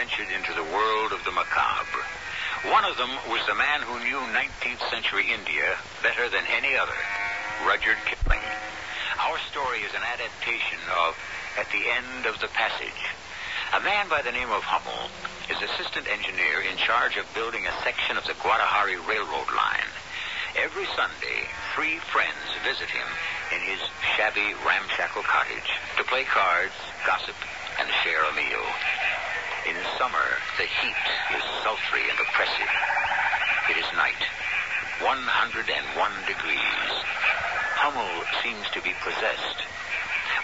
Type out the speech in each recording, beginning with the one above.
ventured into the world of the macabre. One of them was the man who knew 19th century India better than any other, Rudyard Kipling. Our story is an adaptation of At the End of the Passage. A man by the name of Hummel is assistant engineer in charge of building a section of the Guadalajara Railroad line. Every Sunday, three friends visit him in his shabby, ramshackle cottage to play cards, gossip, and share a meal. In summer, the heat is sultry and oppressive. It is night, 101 degrees. Hummel seems to be possessed.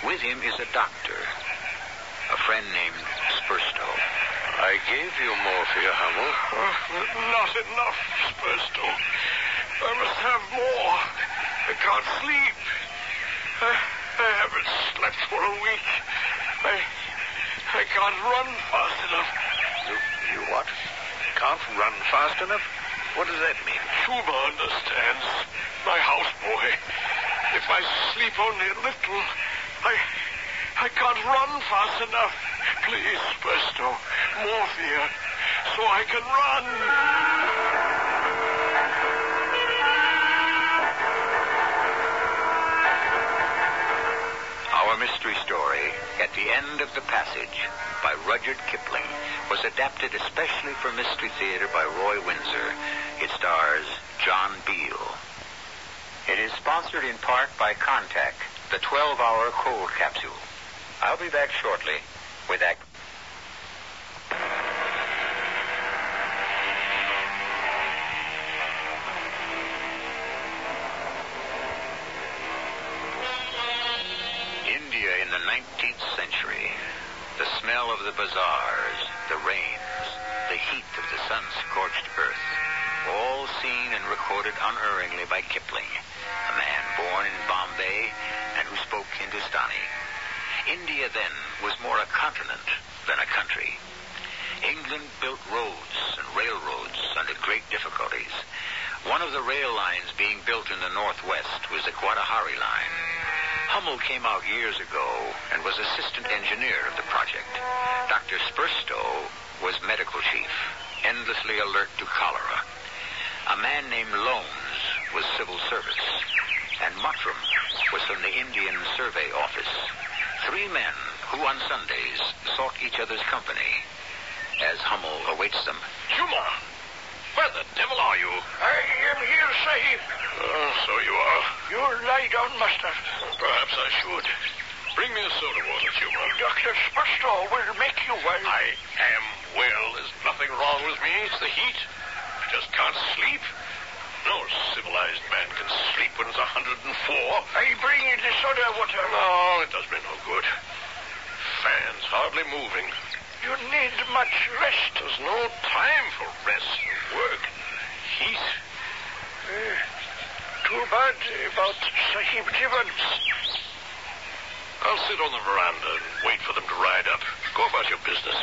With him is a doctor, a friend named Spurstow. I gave you morphia, Hummel. Uh, not enough, Spurstow. I must have more. I can't sleep. I, I haven't slept for a week. I, I can't run fast enough. You, you what? Can't run fast enough? What does that mean? Chuma understands. My houseboy. If I sleep only a little, I, I can't run fast enough. Please, Spurstow, morphia, so I can run. Mystery story, At the End of the Passage, by Rudyard Kipling, was adapted especially for Mystery Theater by Roy Winsor. It stars John Beal. It is sponsored in part by Contac, the 12-hour cold capsule. I'll be back shortly with Act... Guadalajara line. Hummel came out years ago and was assistant engineer of the project. Dr. Spurstow was medical chief, endlessly alert to cholera. A man named Lowndes was civil service, and Mottram was from the Indian Survey Office. Three men who on Sundays sought each other's company as Hummel awaits them. Chuma, where the devil are you? I am here, Sahib. Oh, so you are. You lie down, master. Perhaps I should. Bring me a soda water, Chuma. Dr. Spurstow will make you well. I am well. There's nothing wrong with me. It's the heat. I just can't sleep. No civilized man can sleep when it's 104. I bring you the soda water. No, it does me no good. Fans hardly moving. You need much rest. There's no time for rest and work. Heat. Uh, too bad about Sahib Jevons. I'll sit on the veranda and wait for them to ride up. Go about your business.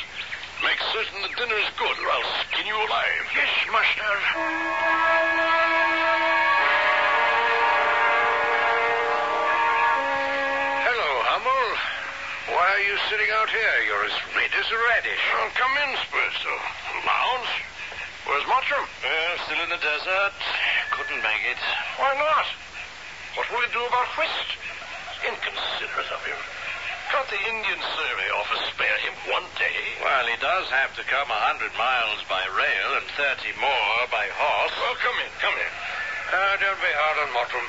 Make certain the dinner is good, or I'll skin you alive. Yes, master. Why are you sitting out here? You're as red as a radish. Oh, come in, Spurstow. Lowndes. Where's Mottram? Uh, still in the desert. Couldn't make it. Why not? What will he do about Whist? Inconsiderate of him. Can't the Indian Survey Office spare him one day? Well, he does have to come a hundred miles by rail and thirty more by horse. Well, come in, come in. Uh, don't be hard on Mottram.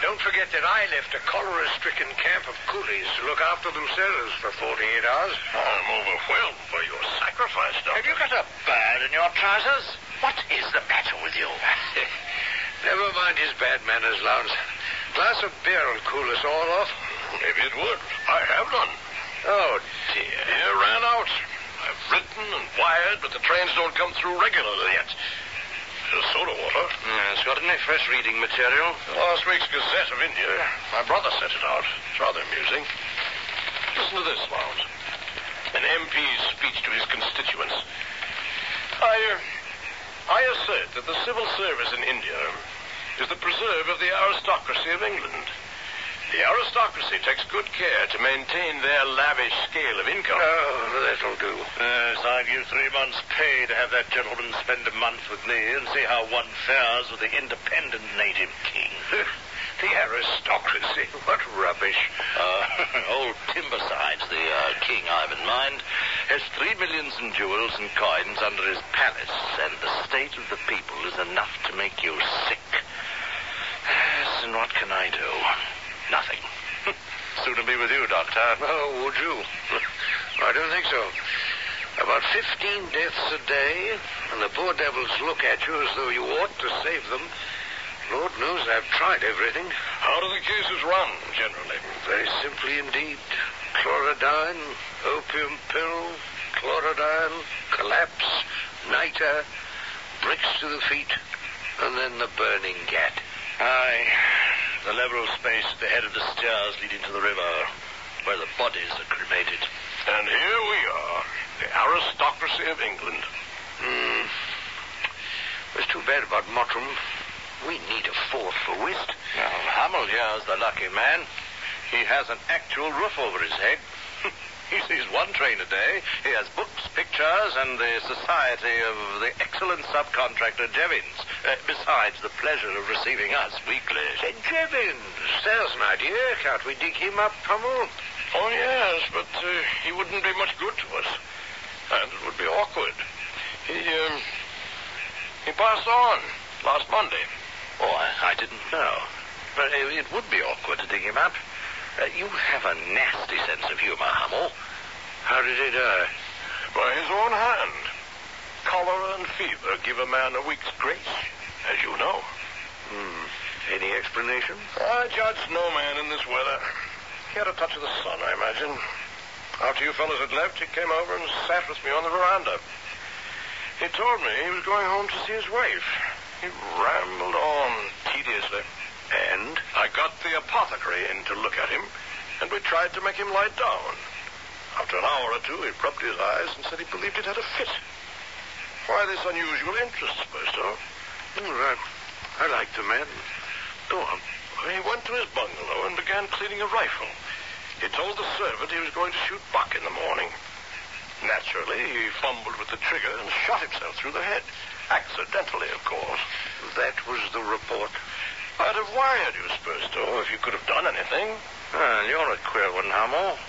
And don't forget that I left a cholera-stricken camp of coolies to look after themselves for 48 hours. I'm overwhelmed by your sacrifice, Doctor. Have you got a bird in your trousers? What is the matter with you? Never mind his bad manners, Lowndes. Glass of beer will cool us all off. Maybe it would. I have none. Oh, dear. It ran out. I've written and wired, but the trains don't come through regularly yet. Soda water. Yes, got any fresh reading material? Last week's Gazette of India. My brother sent it out. It's rather amusing. Listen to this, Lowndes. An MP's speech to his constituents. I, uh, I assert that the civil service in India is the preserve of the aristocracy of England. The The aristocracy takes good care to maintain their lavish scale of income. Oh, that'll do. Yes, I'll give three months' pay to have that gentleman spend a month with me and see how one fares with the independent native king. the aristocracy. What rubbish. Uh, old Timbersides, the uh, king I've in mind, has three millions in jewels and coins under his palace, and the state of the people is enough to make you sick. Yes, and what can I do? Nothing. Soon to be with you, Doctor. Oh, would you? I don't think so. About 15 deaths a day, and the poor devils look at you as though you ought to save them. Lord knows I've tried everything. How do the cases run, generally? Very simply indeed. Chlorodyne, opium pill, chlorodyne, collapse, niter, bricks to the feet, and then the burning ghat. Aye. The level space at the head of the stairs leading to the river, where the bodies are cremated. And here we are, the aristocracy of England. Hmm. It's too bad about Mottram. We need a fourth for whist. Now, Hummel here's the lucky man. He has an actual roof over his head. He sees one train a day. He has books, pictures, and the society of the excellent subcontractor Jevons. Uh, besides the pleasure of receiving us weekly. Say, Jevons, there's an idea. Can't we dig him up, Hummel? Oh, yes, but uh, he wouldn't be much good to us. And it would be awkward. He, um, he passed on last Monday. Oh, I, I didn't know. But uh, it would be awkward to dig him up. Uh, you have a nasty sense of humor, Hummel. How did he die? By his own hand. Cholera and fever give a man a week's grace, as you know. Hmm. Any explanation? I judge no man in this weather. He had a touch of the sun, I imagine. After you fellows had left, he came over and sat with me on the veranda. He told me he was going home to see his wife. He rambled on tediously. And? I got the apothecary in to look at him, and we tried to make him lie down. After an hour or two, he rubbed his eyes and said he believed he'd had a fit. Why this unusual interest, Spurstow? All right. I like the man. Go on. He went to his bungalow and began cleaning a rifle. He told the servant he was going to shoot buck in the morning. Naturally, he fumbled with the trigger and shot himself through the head. Accidentally, of course. That was the report. I'd have wired you, Spurstow, if you could have done anything. Well, you're a queer one, Hummel.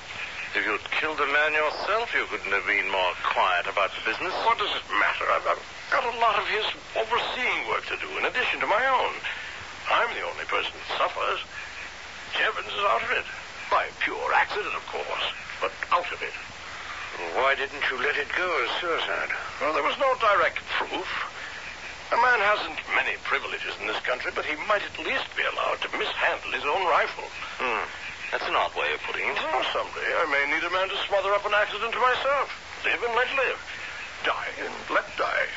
If you'd killed the man yourself, you couldn't have been more quiet about the business. What does it matter? I've, I've got a lot of his overseeing work to do in addition to my own. I'm the only person that suffers. Jevons is out of it. By pure accident, of course, but out of it. Why didn't you let it go as suicide? Well, there was no direct proof. A man hasn't many privileges in this country, but he might at least be allowed to mishandle his own rifle. Hmm. That's an odd way of putting it. Well, someday I may need a man to smother up an accident to myself. Live and let live. Die and let die.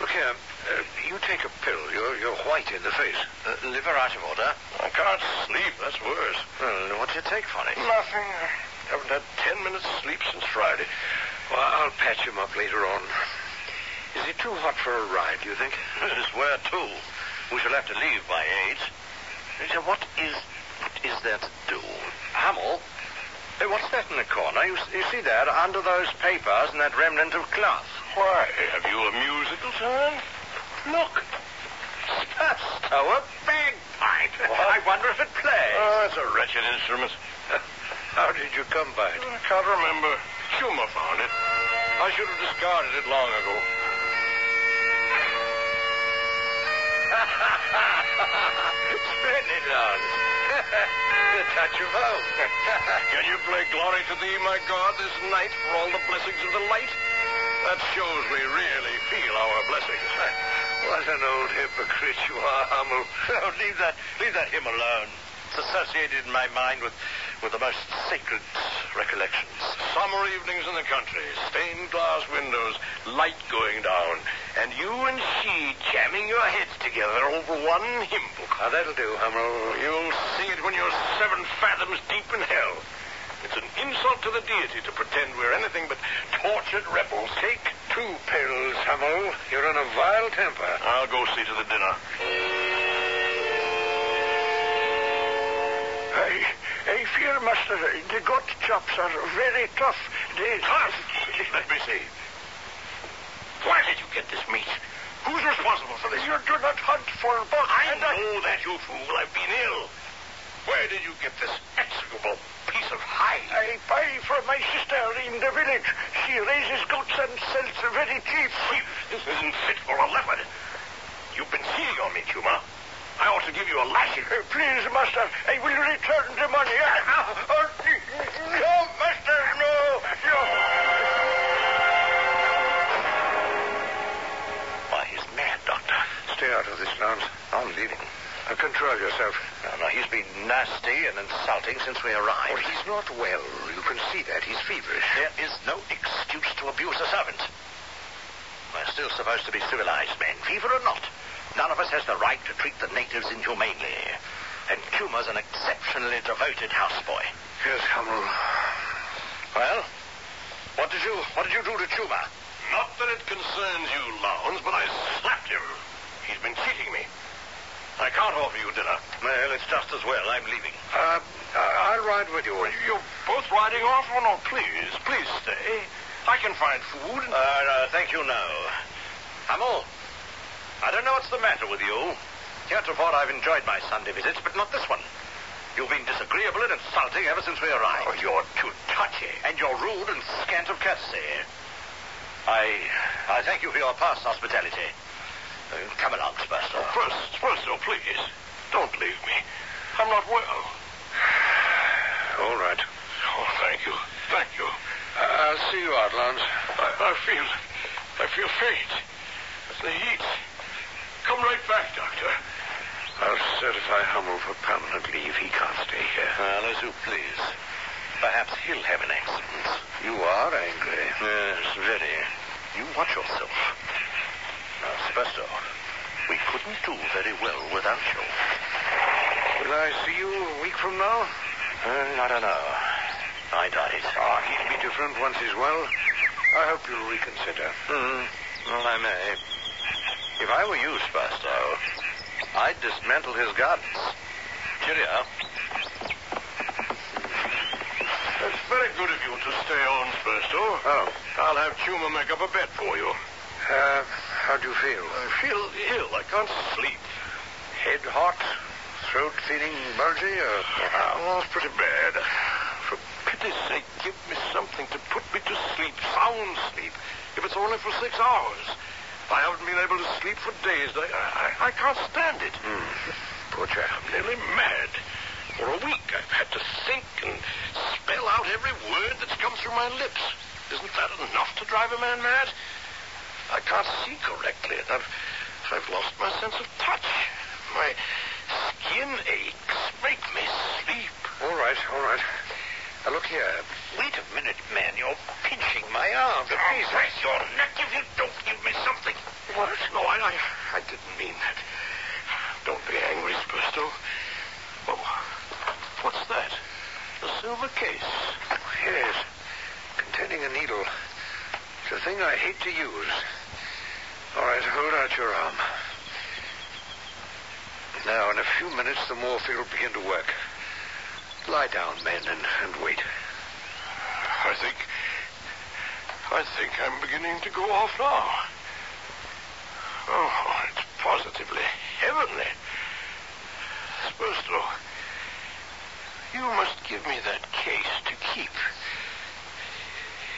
Look here. Uh, you take a pill. You're, you're white in the face. Uh, liver out of order. I can't sleep. That's worse. Well, what do you take for it? Nothing. I haven't had ten minutes sleep since Friday. Well, I'll patch him up later on. Is it too hot for a ride, do you think? Where to? We shall have to leave by eight. So what is what is there to do? Hummel? Hey, what's that in the corner? You, you see that under those papers and that remnant of cloth? Why, have you a musical turn? Look. Spurstow, oh, a bagpipe. I wonder if it plays. Oh, it's a wretched instrument. How did you come by it? I can't remember. Humor found it. I should have discarded it long ago. Splendid, Lawrence. a touch of home. Can you play glory to thee, my God, this night for all the blessings of the light? That shows we really feel our blessings. What an old hypocrite you are, Hummel. Oh, leave that, leave that hymn alone. It's associated in my mind with, with the most sacred recollections. Summer evenings in the country, stained glass windows, light going down, and you and she jamming your heads together over one hymn book. Now, that'll do, Hummel. You'll see it when you're seven fathoms deep in hell. It's an insult to the deity to pretend we're anything but tortured rebels. Take two pills, Hummel. You're in a vile temper. I'll go see to the dinner. I, Dear master, the goat chops are very tough. They... Tough? Let me see. Where did you get this meat? Who's responsible for this? You do not hunt for buck. I and know that, you fool. I've been ill. Where did you get this execrable piece of hide? I buy from my sister in the village. She raises goats and sells very cheap. This isn't fit for a leopard. You've been cheating on me, Chuma. I ought to give you a lashing. Uh, please, master, I will return the money. Uh, uh, no, master, no, no. Why, he's mad, Doctor. Stay out of this, Lowndes. I'm leaving. Now, control yourself. No, no, he's been nasty and insulting since we arrived. Oh, he's not well. You can see that. He's feverish. There is no excuse to abuse a servant. We're still supposed to be civilized men, fever or not. None of us has the right to treat the natives inhumanely. And Chuma's an exceptionally devoted houseboy. Yes, Hummel. Well, what did you what did you do to Chuma? Not that it concerns you, Lowndes, but I slapped him. He's been cheating me. I can't offer you dinner. Well, it's just as well. I'm leaving. Uh, I'll ride with you. You're both riding off? Oh, no, please, please stay. I can find food. Uh, uh, thank you, no. Hummel, I don't know what's the matter with you. Heretofore, I've enjoyed my Sunday visits, but not this one. You've been disagreeable and insulting ever since we arrived. Oh, you're too touchy. And you're rude and scant of courtesy. I, I thank you for your past hospitality. Uh, come along, Spurstow. First, first, oh, please, don't leave me. I'm not well. All right. Oh, thank you, thank you. Uh, I'll see you out, Lowndes. I, I feel, I feel faint. It's the heat. Come right back, Doctor. I'll certify Hummel for permanent leave. He can't stay here. Well, as you please. Perhaps he'll have an accident. You are angry. Yes, very. You watch yourself. Now, Spurstow, we couldn't do very well without you. Will I see you a week from now? Uh, I don't know. I doubt it. Oh, he'll be different once he's well. I hope you'll reconsider. Hmm. Well, I may. If I were you, Spurstow, I'd dismantle his gardens. Cheerio. It's very good of you to stay on, Spurstow. Oh. I'll have Chuma make up a bed for you. Uh, how do you feel? I feel ill. I can't sleep. Head hot? Throat feeling bulgy? Or... Oh, it's pretty bad. For pity's sake, give me something to put me to sleep, sound sleep, if it's only for six hours. I haven't been able to sleep for days. I, I, I can't stand it. Hmm. Poor chap. I'm nearly mad. For a week, I've had to think and spell out every word that's come through my lips. Isn't that enough to drive a man mad? I can't see correctly, and I've, I've lost my sense of touch. My skin aches make me sleep. All right, all right. Now, look here. Wait a minute, man. You're pinching my arm. Oh, bless your neck if you don't give me something. What? No, I, I, I didn't mean that. Don't be angry, Spurstow. Oh, what's that? A silver case. Yes. Containing a needle. It's a thing I hate to use. All right, hold out your arm. Now, in a few minutes, the morphine will begin to work. Lie down, men, and, and wait. I think. I think I'm beginning to go off now. Oh, it's positively heavenly. Spurstow, you must give me that case to keep.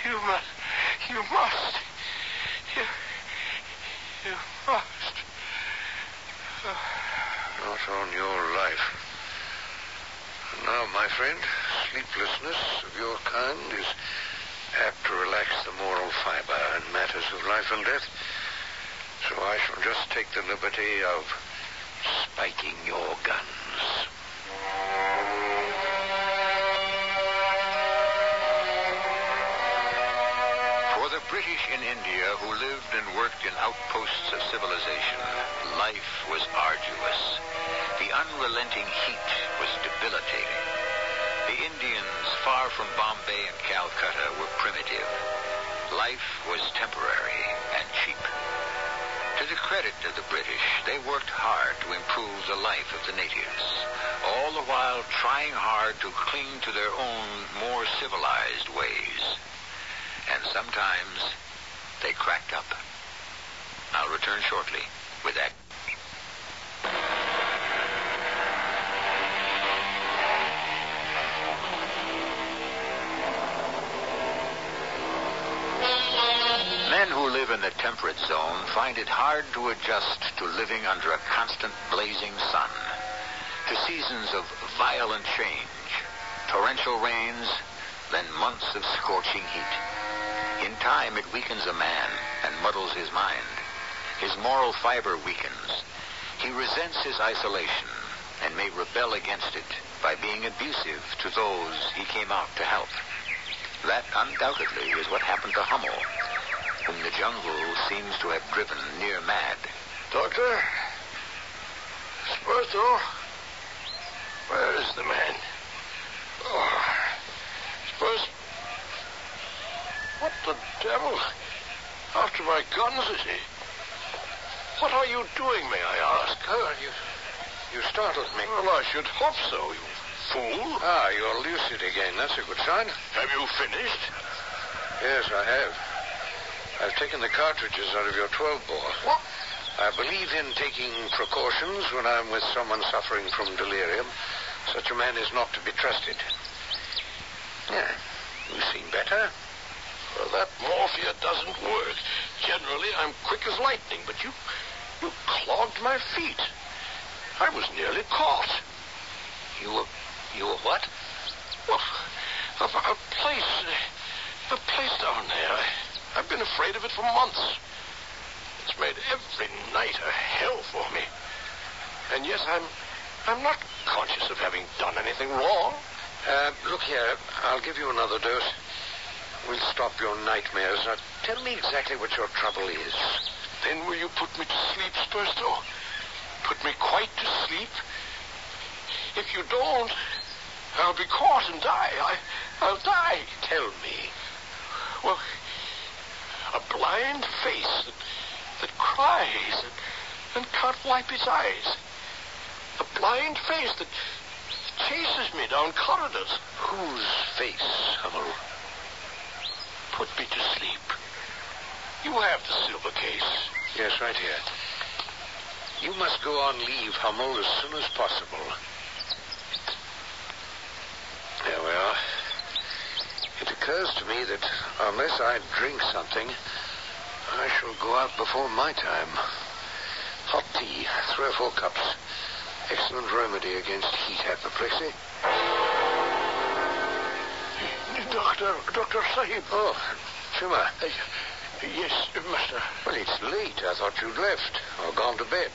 You must. You must. You. You must. Oh. Not on your life. Now, my friend, sleeplessness of your kind is apt to relax the moral fiber in matters of life and death. So I shall just take the liberty of spiking your guns. British in India who lived and worked in outposts of civilization, life was arduous. The unrelenting heat was debilitating. The Indians, far from Bombay and Calcutta, were primitive. Life was temporary and cheap. To the credit of the British, they worked hard to improve the life of the natives, all the while trying hard to cling to their own more civilized ways. And sometimes they cracked up. I'll return shortly with that. Men who live in the temperate zone find it hard to adjust to living under a constant blazing sun, to seasons of violent change, torrential rains, then months of scorching heat. In time, it weakens a man and muddles his mind. His moral fiber weakens. He resents his isolation and may rebel against it by being abusive to those he came out to help. That undoubtedly is what happened to Hummel, whom the jungle seems to have driven near mad. Doctor? Spurstow? Where is the man? Oh. What the devil? After my guns, is he? What are you doing, may I ask? Oh, you, you startled me. Well, I should hope so, you fool. Ah, you're lucid again. That's a good sign. Have you finished? Yes, I have. I've taken the cartridges out of your 12 bore. What? I believe in taking precautions when I'm with someone suffering from delirium. Such a man is not to be trusted. Yeah, you seem better. Well, that morphia doesn't work. Generally, I'm quick as lightning, but you, you clogged my feet. I was nearly caught. You were, you were what? Well, a, a place, a place down there. I, I've been afraid of it for months. It's made every night a hell for me. And yet I'm, I'm not conscious of having done anything wrong. Uh, look here, I'll give you another dose. We'll stop your nightmares. Now, tell me exactly what your trouble is. Then will you put me to sleep, Spurstow? Oh, put me quite to sleep? If you don't, I'll be caught and die. I, I'll die. Tell me. Well, a blind face that, that cries and, and can't wipe its eyes. A blind face that chases me down corridors. Whose face, Hummel? Put me to sleep. You have the silver case. Yes, right here. You must go on leave, Hummel, as soon as possible. There we are. It occurs to me that unless I drink something, I shall go out before my time. Hot tea, three or four cups. Excellent remedy against heat apoplexy. Doctor, Dr. Sahib. Oh, Chuma. Uh, yes, master. Well, it's late. I thought you'd left or gone to bed.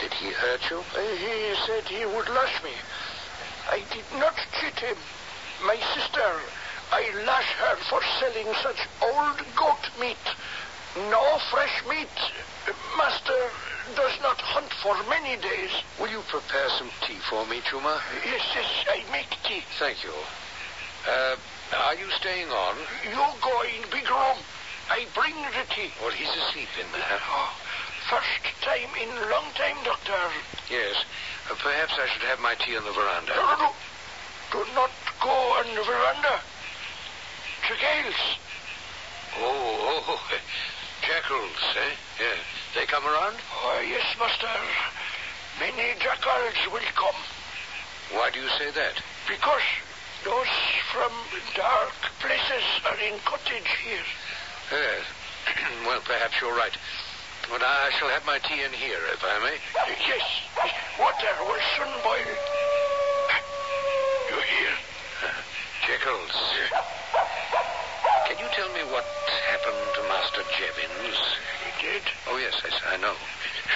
Did he hurt you? Uh, he said he would lash me. I did not cheat him. My sister, I lash her for selling such old goat meat. No fresh meat. Master does not hunt for many days. Will you prepare some tea for me, Chuma? Yes, yes, I make tea. Thank you. Uh, are you staying on? You're going, big room. I bring the tea. Well, he's asleep in there. Oh, first time in long time, doctor. Yes. Uh, perhaps I should have my tea on the veranda. No, no, no. Do not go on the veranda. Jackals. Oh, oh, jackals, eh? Yeah. They come around? Oh, yes, master. Many jackals will come. Why do you say that? Because those from dark places are in cottage here. Yes. well, perhaps you're right. But I shall have my tea in here, if I may. Yes. Water will soon boil. You hear? Jackals. Can you tell me what happened to Master Jevons? He did. Oh, yes, yes, I know.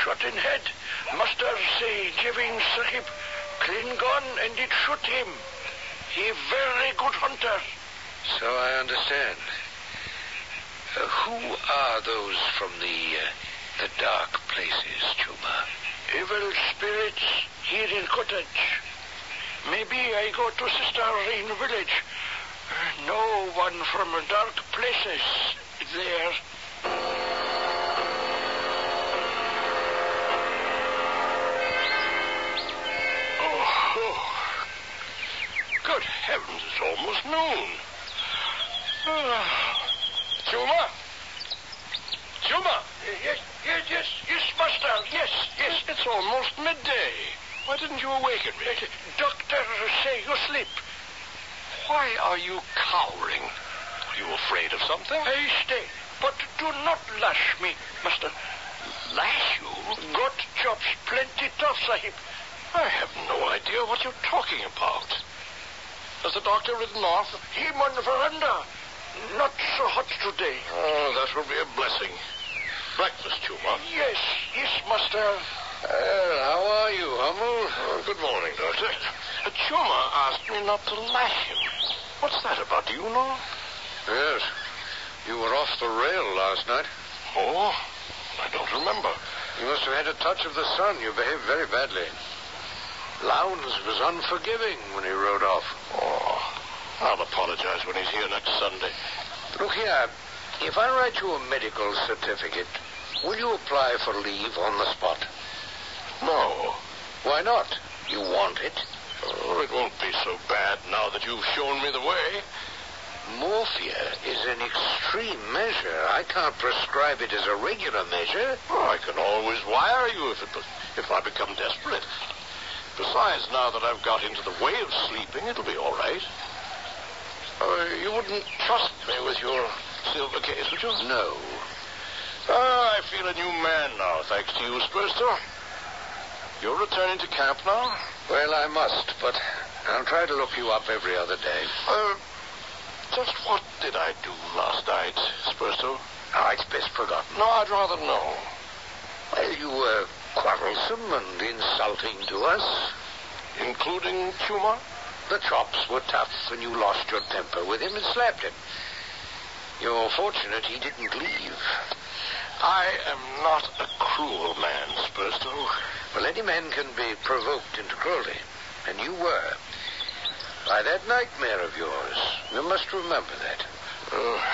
Shot in head. Master say Jevin Sahib clean gone and it shoot him. He very good hunter. So I understand. Uh, who are those from the uh, the dark places, Chuma? Evil spirits here in cottage. Maybe I go to sister in village. No one from dark places there. Good heavens, it's almost noon. Ah. Chuma? Chuma? Yes, yes, yes, yes, master. Yes, yes. It's almost midday. Why didn't you awaken me? Doctor say you sleep. Why are you cowering? Are you afraid of something? I stay, but do not lash me, master. Lash you? Got chops plenty tough, sahib. I have no idea what you're talking about. Has the doctor ridden off? Him on the veranda. Not so hot today. Oh, that will be a blessing. Breakfast, Chuma. Yes, yes, master. Well, how are you, Hummel? Oh, good morning, Doctor. Uh, Chuma asked me not to lash him. What's that about? Do you know? Yes. You were off the rail last night. Oh, I don't remember. You must have had a touch of the sun. You behaved very badly. Lowndes was unforgiving when he rode off. Oh, I'll apologize when he's here next Sunday. Look here. If I write you a medical certificate, will you apply for leave on the spot? No. Why not? You want it. Oh, it won't be so bad now that you've shown me the way. Morphia is an extreme measure. I can't prescribe it as a regular measure. Oh, I can always wire you if it if I become desperate. Besides, now that I've got into the way of sleeping, it'll be all right. Uh, you wouldn't trust me with your silver case, would you? No. Ah, I feel a new man now, thanks to you, Spurstow. You're returning to camp now? Well, I must, but I'll try to look you up every other day. Uh, just what did I do last night, Spurstow? Oh, it's best forgotten. No, I'd rather know. Well, you were quarrelsome and insulting to us. Including Chuma? The chops were tough, and you lost your temper with him and slapped him. You're fortunate he didn't leave. I am not a cruel man, Spurstow. Well, any man can be provoked into cruelty, and you were. By that nightmare of yours. You must remember that. Oh,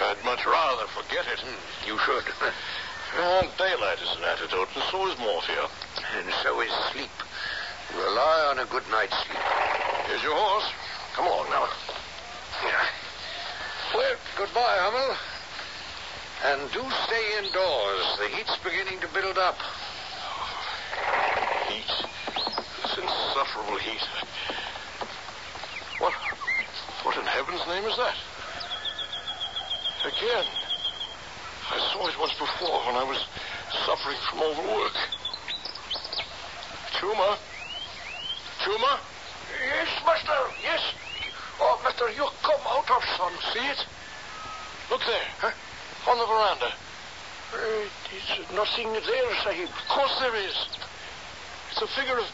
I'd much rather forget it. Hmm, you should. Uh, daylight is an antidote, and so is morphia. and so is sleep. Rely on a good night's sleep. Here's your horse. Come along now. Yeah. Well, goodbye, Hummel. And do stay indoors. The heat's beginning to build up. Heat. This insufferable heat. What? What in heaven's name is that? Again. I saw it once before when I was suffering from overwork. Chuma? Chuma? Yes, master. Yes. Oh, master, you come out of sun. See it? Look there. Huh? On the veranda. Uh, there's nothing there, Sahib. Of course there is. It's a figure of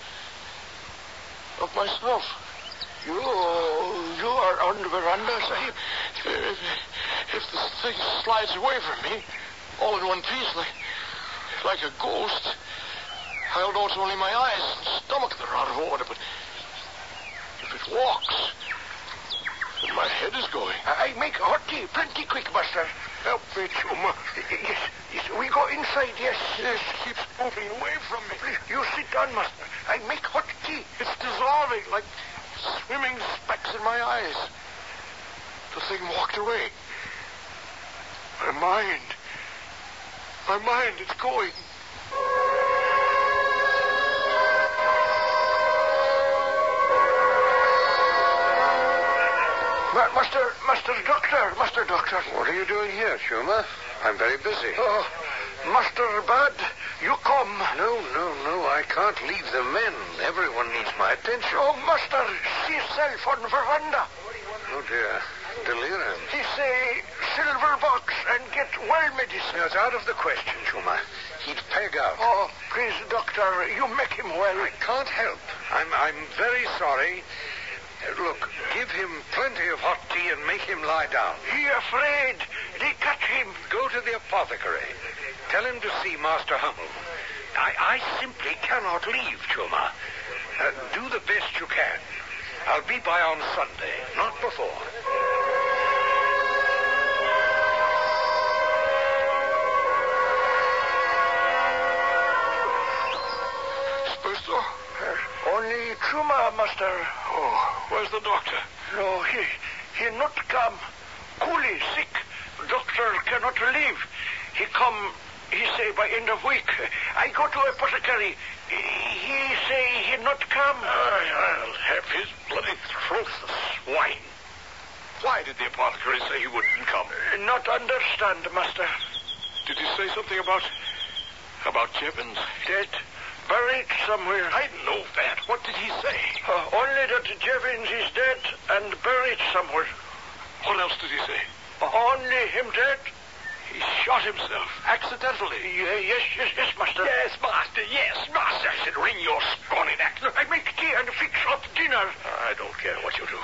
of myself. You, you are on the veranda, Sahib. If, if this thing slides away from me, all in one piece, like like a ghost, I'll know it's only my eyes and stomach that are out of order. But if it walks, then my head is going. I make hot tea plenty quick, master. Help me, Chuma. Yes, yes, we go inside, yes. This keeps moving away from me. Please, you sit down, master. I make hot tea. It's dissolving like swimming specks in my eyes. The thing walked away. My mind. My mind is going. Ma- master, master doctor, master doctor. What are you doing here, Chuma? I'm very busy. Oh, master Bad, you come. No, no, no. I can't leave the men. Everyone needs my attention. Oh, master, see yourself on veranda. Oh, dear. Delirium. He say silver box and get well medicine. No, it's out of the question, Chuma. He'd peg out. Oh, please, doctor, you make him well. I can't help. I'm, I'm very sorry. Look, give him plenty of hot tea and make him lie down. He afraid. They catch him. Go to the apothecary. Tell him to see Master Hummel. I, I simply cannot leave, Chuma. Uh, do the best you can. I'll be by on Sunday, not before. Spurstow? Only Chuma must master. Oh, where's the doctor? No, he he not come. Coolie sick. Doctor cannot leave. He come. He say by end of week. I go to apothecary. He say he not come. I'll have his bloody throat, the swine. Why did the apothecary say he wouldn't come? Not understand, master. Did he say something about about Jevons? Dead. Buried somewhere. I know that. What did he say? Uh, only that Jevons is dead and buried somewhere. What else did he say? Only him dead. He shot himself accidentally. Yeah, yes, yes, yes, master. Yes, master. Yes, master. I said, ring your scrawny neck. I make tea and fix up dinner. I don't care what you do.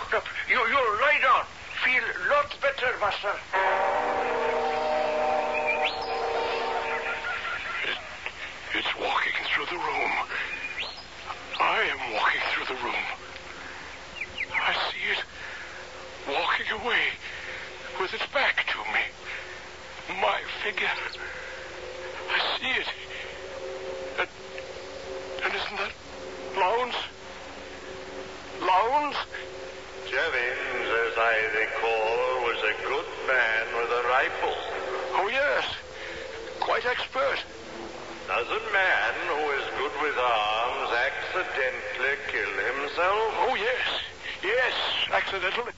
You, you lie down. Feel lot better, master. It, it's walking through the room. I am walking through the room. I see it walking away with its back to me. My figure. I see it. And, and isn't that Lowndes? Lowndes? Jevons, as I recall, was a good man with a rifle. Oh, yes. Quite expert. Does a man who is good with arms accidentally kill himself? Oh, yes. Yes, accidentally.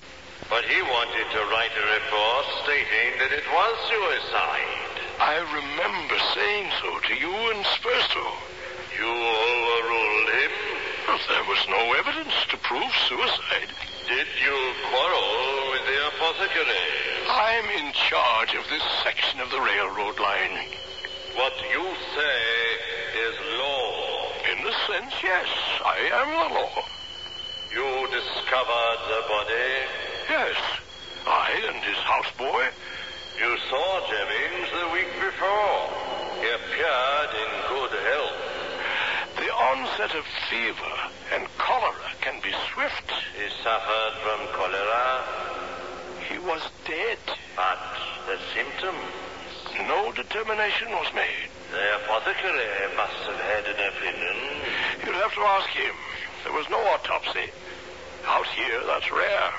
But he wanted to write a report stating that it was suicide. I remember saying so to you and Spurstow. You overruled him? Well, there was no evidence to prove suicide. Did you quarrel with the apothecary? I'm in charge of this section of the railroad line. What you say is law. In a sense, yes, I am the law. You discovered the body? Yes, I and his houseboy. You saw Jennings the week before. He appeared in good health. The onset of fever and cholera can be swift. He suffered from cholera, He was dead. but the symptoms. No determination was made. The apothecary must have had an opinion. You'll have to ask him. There was no autopsy. Out here, that's rare.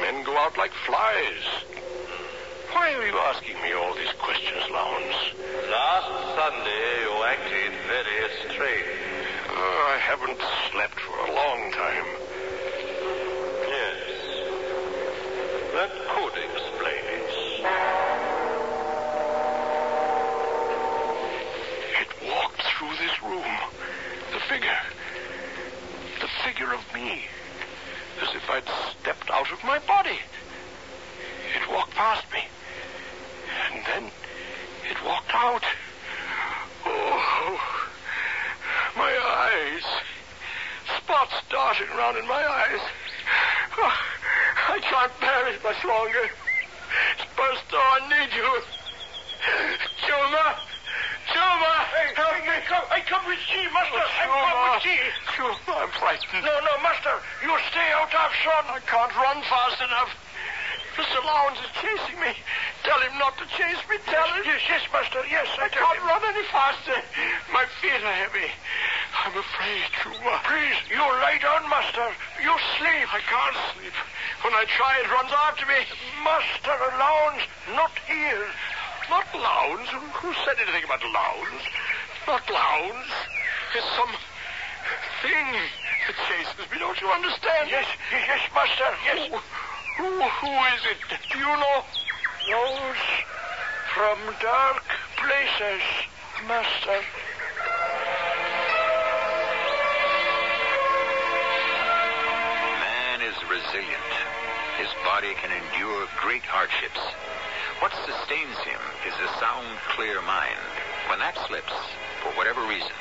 Men go out like flies. Why are you asking me all these questions, Lowndes? Last Sunday, you acted very strange. Oh, I haven't slept for a long time. Yes. That could explain figure. The figure of me. As if I'd stepped out of my body. It walked past me. And then it walked out. Oh, my eyes. Spots darting around in my eyes. Oh, I can't bear it much longer. Spurstow, oh, I need you. Chuma! Chuma! Help me! come, I come with tea, master. I come with tea. Chuma, I'm frightened. No, no, master. You stay out of sun. I can't run fast enough. Mr. Lowndes is chasing me. Tell him not to chase me. Tell him. Yes, yes, master. Yes, I, I can't him. run any faster. My feet are heavy. I'm afraid, Chuma. Please, you lie down, master. You sleep. I can't sleep. When I try, it runs after me. Master Lowndes, not here. Not Lowndes. Who- Who said anything about Lowndes? Not Lowndes. It's some thing that chases me. Don't you understand? Yes, yes, yes, master. Yes. Who, who, who is it? Do you know? Those from dark places, master. Man is resilient. His body can endure great hardships. What sustains him is a sound, clear mind. When that slips, for whatever reason,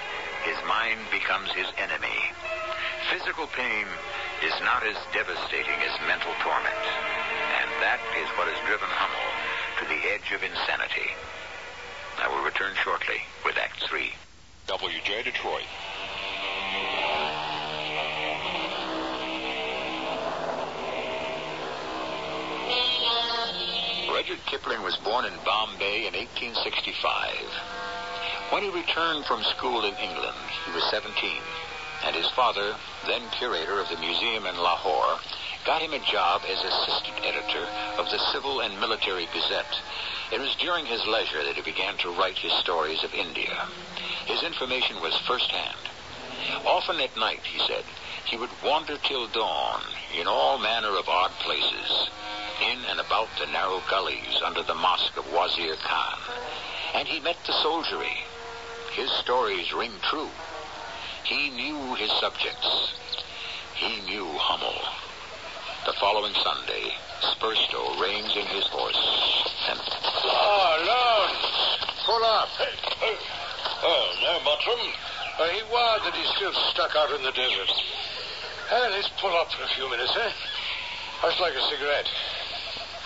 his mind becomes his enemy. Physical pain is not as devastating as mental torment. And that is what has driven Hummel to the edge of insanity. I will return shortly with Act Three. WJR Detroit. Rudyard Kipling was born in Bombay in 1865. When he returned from school in England, he was 17. and his father, then curator of the museum in Lahore, got him a job as assistant editor of the Civil and Military Gazette. It was during his leisure that he began to write his stories of India. His information was firsthand. Often at night, he said, he would wander till dawn in all manner of odd places, in and about the narrow gullies under the mosque of Wazir Khan. And he met the soldiery. His stories ring true. He knew his subjects. He knew Hummel. The following Sunday, Spurstow reins in his horse and... Oh, Lawrence, pull up. hey Oh, no, Mottram. Uh, he wired that he's still stuck out in the desert. Uh, let's pull up for a few minutes, eh? I'd like a cigarette.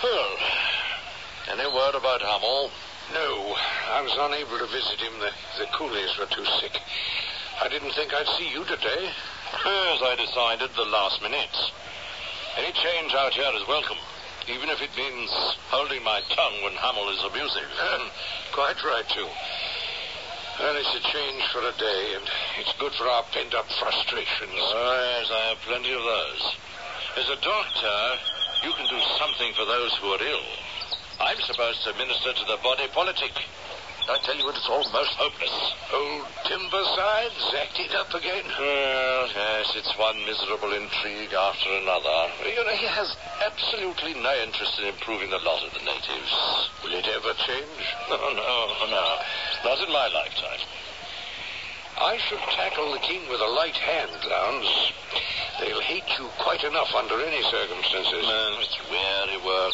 Well, any word about Hummel? No, I was unable to visit him. The, the coolies were too sick. I didn't think I'd see you today. As I decided the last minute. Any change out here is welcome, even if it means holding my tongue when Hummel is abusive. Uh, quite right, too. Well, it's a change for a day, and it's good for our pent-up frustrations. Oh, yes, I have plenty of those. As a doctor, you can do something for those who are ill. I'm supposed to minister to the body politic. I tell you, it's almost hopeless. Old Timbersides acting up again? Well, yes, it's one miserable intrigue after another. You know, he has absolutely no interest in improving the lot of the natives. Will it ever change? No, no, no. Not in my lifetime. I should tackle the king with a light hand, Lowndes. They'll hate you quite enough under any circumstances. Man, it's weary work.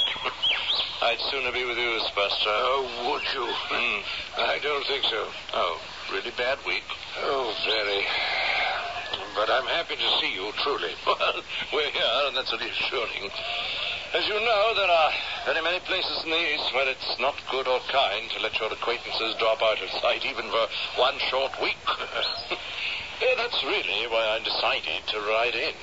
I'd sooner be with you, Spurstow. Oh, would you? Hmm. I don't think so. Oh, really bad week? Oh, very. But I'm happy to see you, truly. Well, we're here, and that's reassuring. As you know, there are very many places in the East where it's not good or kind to let your acquaintances drop out of sight even for one short week. yeah, that's really why I decided to ride in.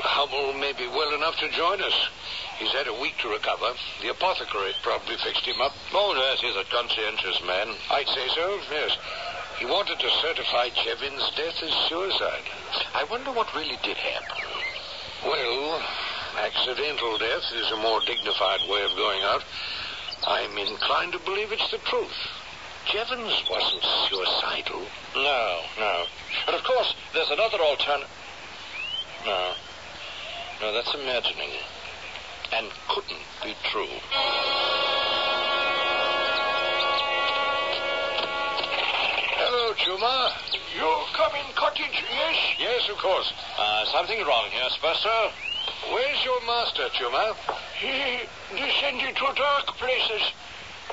Hummel may be well enough to join us. He's had a week to recover. The apothecary probably fixed him up. Oh, yes, he's a conscientious man. I'd say so, yes. He wanted to certify Jevons' death as suicide. I wonder what really did happen. Well, accidental death is a more dignified way of going out. I'm inclined to believe it's the truth. Jevons wasn't suicidal. No, no. But of course, there's another alternative. No. No, that's imagining. And couldn't be true. Hello, Chuma. You come in cottage, yes? Yes, of course. Uh, something wrong here, Spurstow. Where's your master, Chuma? He descended to dark places.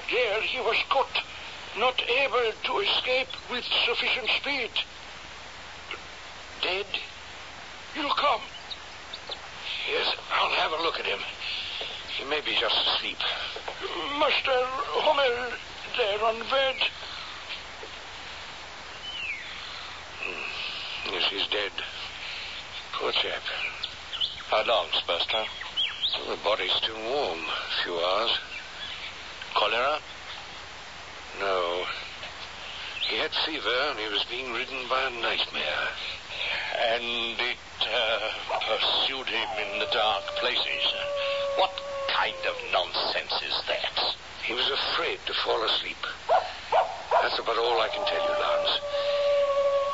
There he was caught, not able to escape with sufficient speed. Dead? You come. Yes, I'll have a look at him. He may be just asleep. Master Hummel there on bed. Hmm, yes, he's dead. Poor chap. How long, Spurstow? Well, the body's still warm. A few hours. Cholera? No. He had fever and he was being ridden by a nightmare. And it uh, pursued him in the dark places. What kind of nonsense is that? He was afraid to fall asleep. That's about all I can tell you, Lowndes.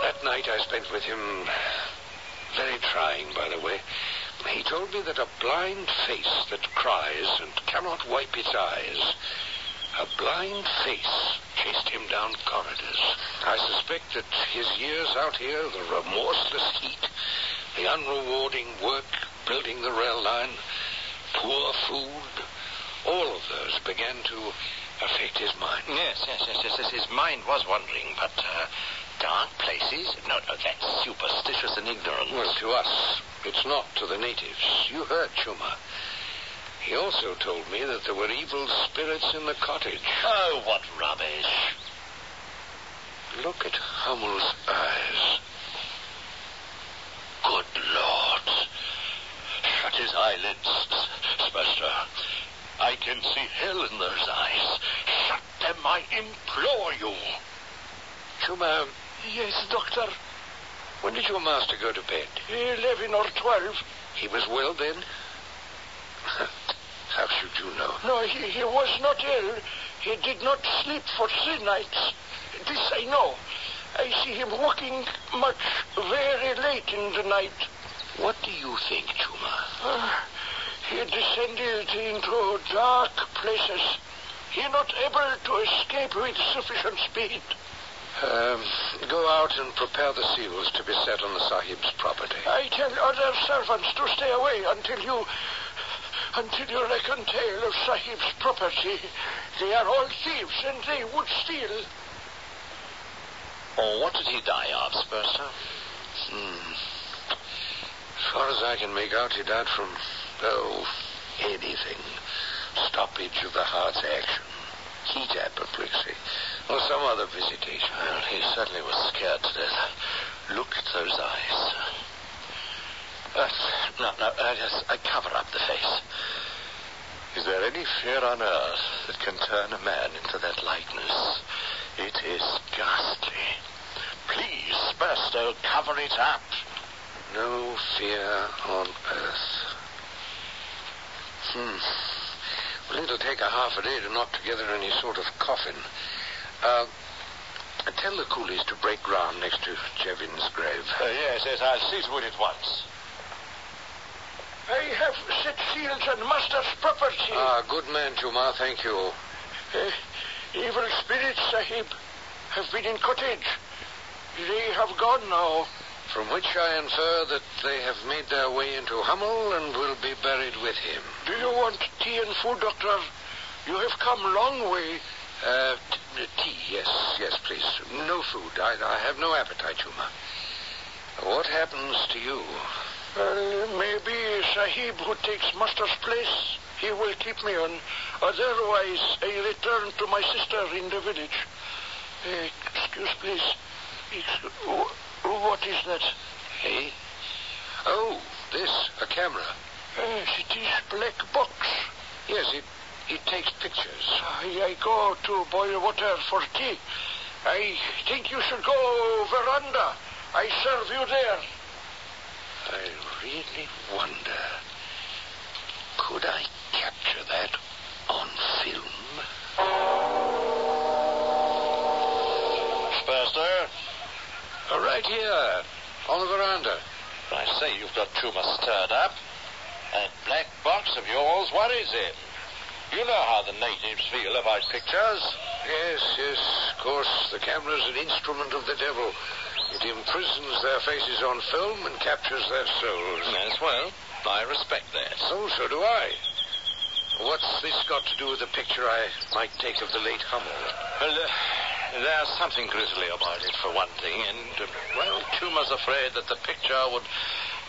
That night I spent with him. Very trying, by the way. He told me that a blind face that cries and cannot wipe its eyes, a blind face chased him down corridors. I suspect that his years out here, the remorseless heat, the unrewarding work building the rail line, poor food, all of those began to affect his mind. Yes, yes, yes, yes, yes. His mind was wandering, but uh, dark places? No, no, that's superstitious and ignorant. Well, to us, it's not to the natives. You heard Chuma. He also told me that there were evil spirits in the cottage. Oh, what rubbish. Look at Hummel's eyes. Good Lord. Shut his eyelids, Spurstow. I can see hell in those eyes. Shut them, I implore you. Chuma, Yes, doctor. When did your master go to bed? Eleven or twelve. He was well then? How should you know? No, he, he was not ill. He did not sleep for three nights. This I know. I see him walking much, very late in the night. What do you think, Chuma? Uh, he descended into dark places. He not able to escape with sufficient speed. Um, go out and prepare the seals to be set on the Sahib's property. I tell other servants to stay away until you until you reckon tale of Sahib's property. They are all thieves and they would steal. Oh, what did he die of, Spurstow? Hmm. As far as I can make out, he died from, oh, anything. Stoppage of the heart's action, heat apoplexy, or some other visitation. Well, he certainly was scared to death. Look at those eyes. Uh, no, no, uh, yes, uh, cover up the face. Is there any fear on earth that can turn a man into that likeness? It is ghastly. Please, Spurstow, cover it up. No fear on earth. Hmm. Well, it'll take a half a day to knock together any sort of coffin. Uh, tell the coolies to break ground next to Jevons' grave. Uh, yes, yes, I'll see to it at once. I have set seals and master's property. Ah, good man, Chuma. Thank you. Uh, evil spirits, Sahib, have been in cottage. They have gone now. From which I infer that they have made their way into Hummel and will be buried with him. Do you want tea and food, Doctor? You have come a long way. Uh, t- tea, yes, yes, please. No food. I, I have no appetite, Chuma. What happens to you? Well, maybe Sahib who takes master's place, he will keep me on. Otherwise, I return to my sister in the village. Uh, excuse, please. Excuse, what is that? Hey? Oh, this, a camera. Yes, it is black box. Yes, it, it takes pictures. I, I go to boil water for tea. I think you should go veranda. I serve you there. I really wonder, could I capture that on film? Spurstow? Uh, right here, on the veranda. I say you've got Chuma stirred up. That black box of yours worries him. You know how the natives feel about pictures. Yes, yes, of course, the camera's an instrument of the devil. It imprisons their faces on film and captures their souls. Yes, well, I respect that. Oh, so do I. What's this got to do with the picture I might take of the late Hummel? Well, uh, there's something grisly about it, for one thing, and, uh, well, Chuma's afraid that the picture would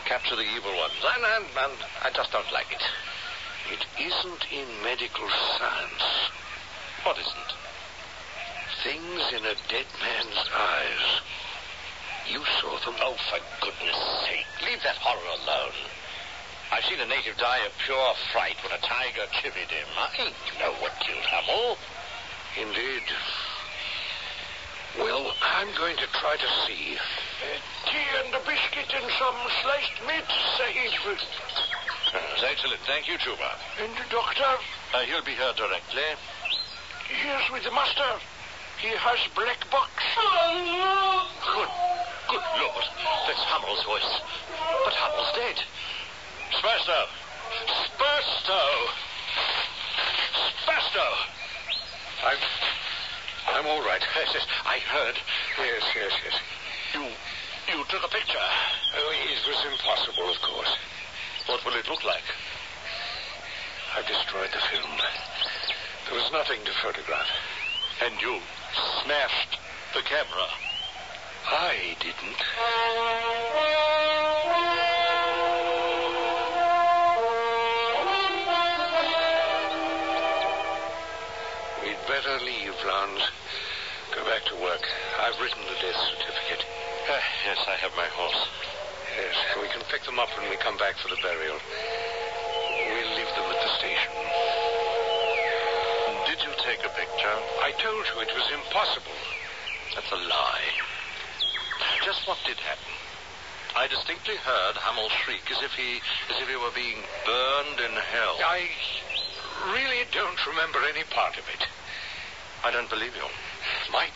capture the evil ones, and, and, and I just don't like it. It isn't in medical science. What isn't? Things in a dead man's eyes. You saw them. Oh, for goodness sake, leave that horror alone. I've seen a native die of pure fright when a tiger chivied him. I know what killed Hummel. Indeed. Well, I'm going to try to see. Uh, tea and a biscuit and some sliced meat, Sahib. That's excellent. Thank you, Chuma. And the doctor? Uh, he'll be here directly. Here's with the master. He has black box. Good, good Lord. That's Hummel's voice. But Hummel's dead. Spurstow. Spurstow. Spurstow. I'm. I'm all right. Yes, yes, I heard. Yes, yes, yes. You, you took a picture. Oh, it was impossible, of course. What will it look like? I've destroyed the film. There was nothing to photograph. And you smashed the camera. I didn't. We'd better leave, Lowndes. Go back to work. I've written the death certificate. Uh, yes, I have my horse. Yes, we can pick them up when we come back for the burial. We'll leave them at the station. Did you take a picture? I told you it was impossible. That's a lie. Just what did happen? I distinctly heard Hummel shriek as if he as if he were being burned in hell. I really don't remember any part of it. I don't believe you. My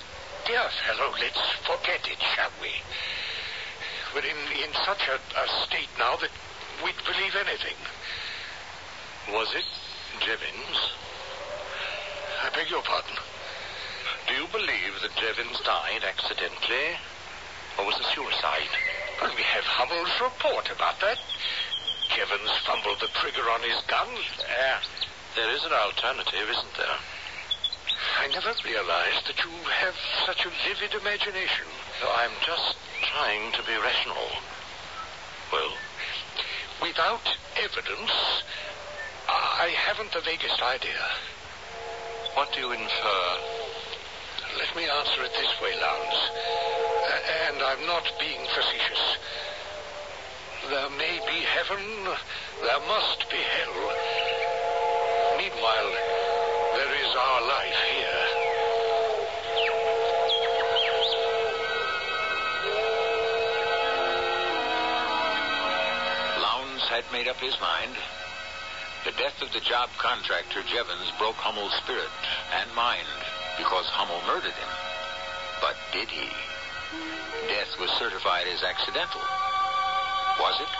dear fellow, let's forget it, shall we? We're in, in such a, a state now that we'd believe anything. Was it Jevons? I beg your pardon. Do you believe that Jevons died accidentally? Or was it suicide? Well, we have Hummel's report about that. Jevons fumbled the trigger on his gun. Yeah. There is an alternative, isn't there? I never realized that you have such a vivid imagination. I'm just trying to be rational. Well? Without evidence, I haven't the vaguest idea. What do you infer? Let me answer it this way, Lowndes. And I'm not being facetious. There may be heaven, there must be hell. Meanwhile, there is our life here. Lowndes had made up his mind. The death of the job contractor Jevons broke Hummel's spirit and mind because Hummel murdered him. But did he? Death was certified as accidental. Was it?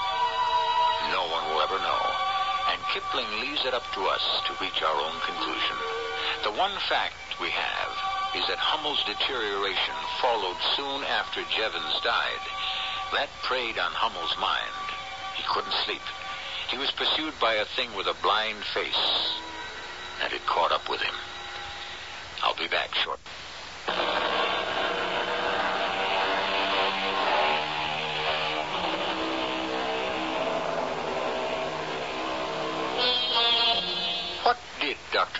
No one will ever know. And Kipling leaves it up to us to reach our own conclusion. The one fact we have is that Hummel's deterioration followed soon after Jevons died. That preyed on Hummel's mind. He couldn't sleep. He was pursued by a thing with a blind face, and it caught up with him. I'll be back short.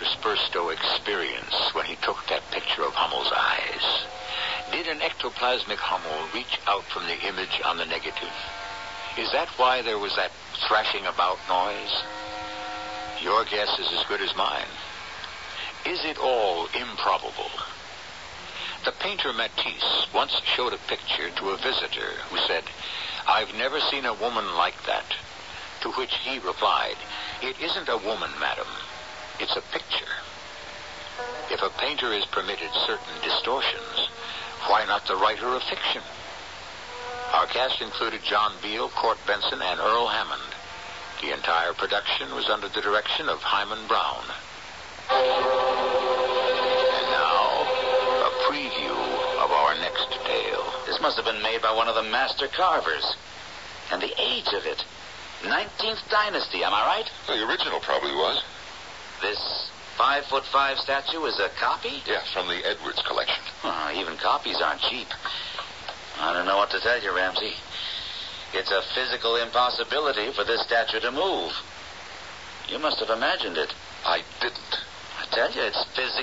Spurstow experience when he took that picture of Hummel's eyes? Did an ectoplasmic Hummel reach out from the image on the negative? Is that why there was that thrashing about noise? Your guess is as good as mine. Is it all improbable? The painter Matisse once showed a picture to a visitor who said, I've never seen a woman like that. To which he replied, It isn't a woman, madam. It's a picture. If a painter is permitted certain distortions, why not the writer of fiction? Our cast included John Beal, Court Benson, and Earl Hammond. The entire production was under the direction of Himan Brown. And now, a preview of our next tale. This must have been made by one of the master carvers. And the age of it. 19th dynasty, am I right? Well, the original probably was. This five foot five statue is a copy? Yeah, from the Edwards collection. Oh, even copies aren't cheap. I don't know what to tell you, Ramsey. It's a physical impossibility for this statue to move. You must have imagined it. I didn't. I tell you, it's physically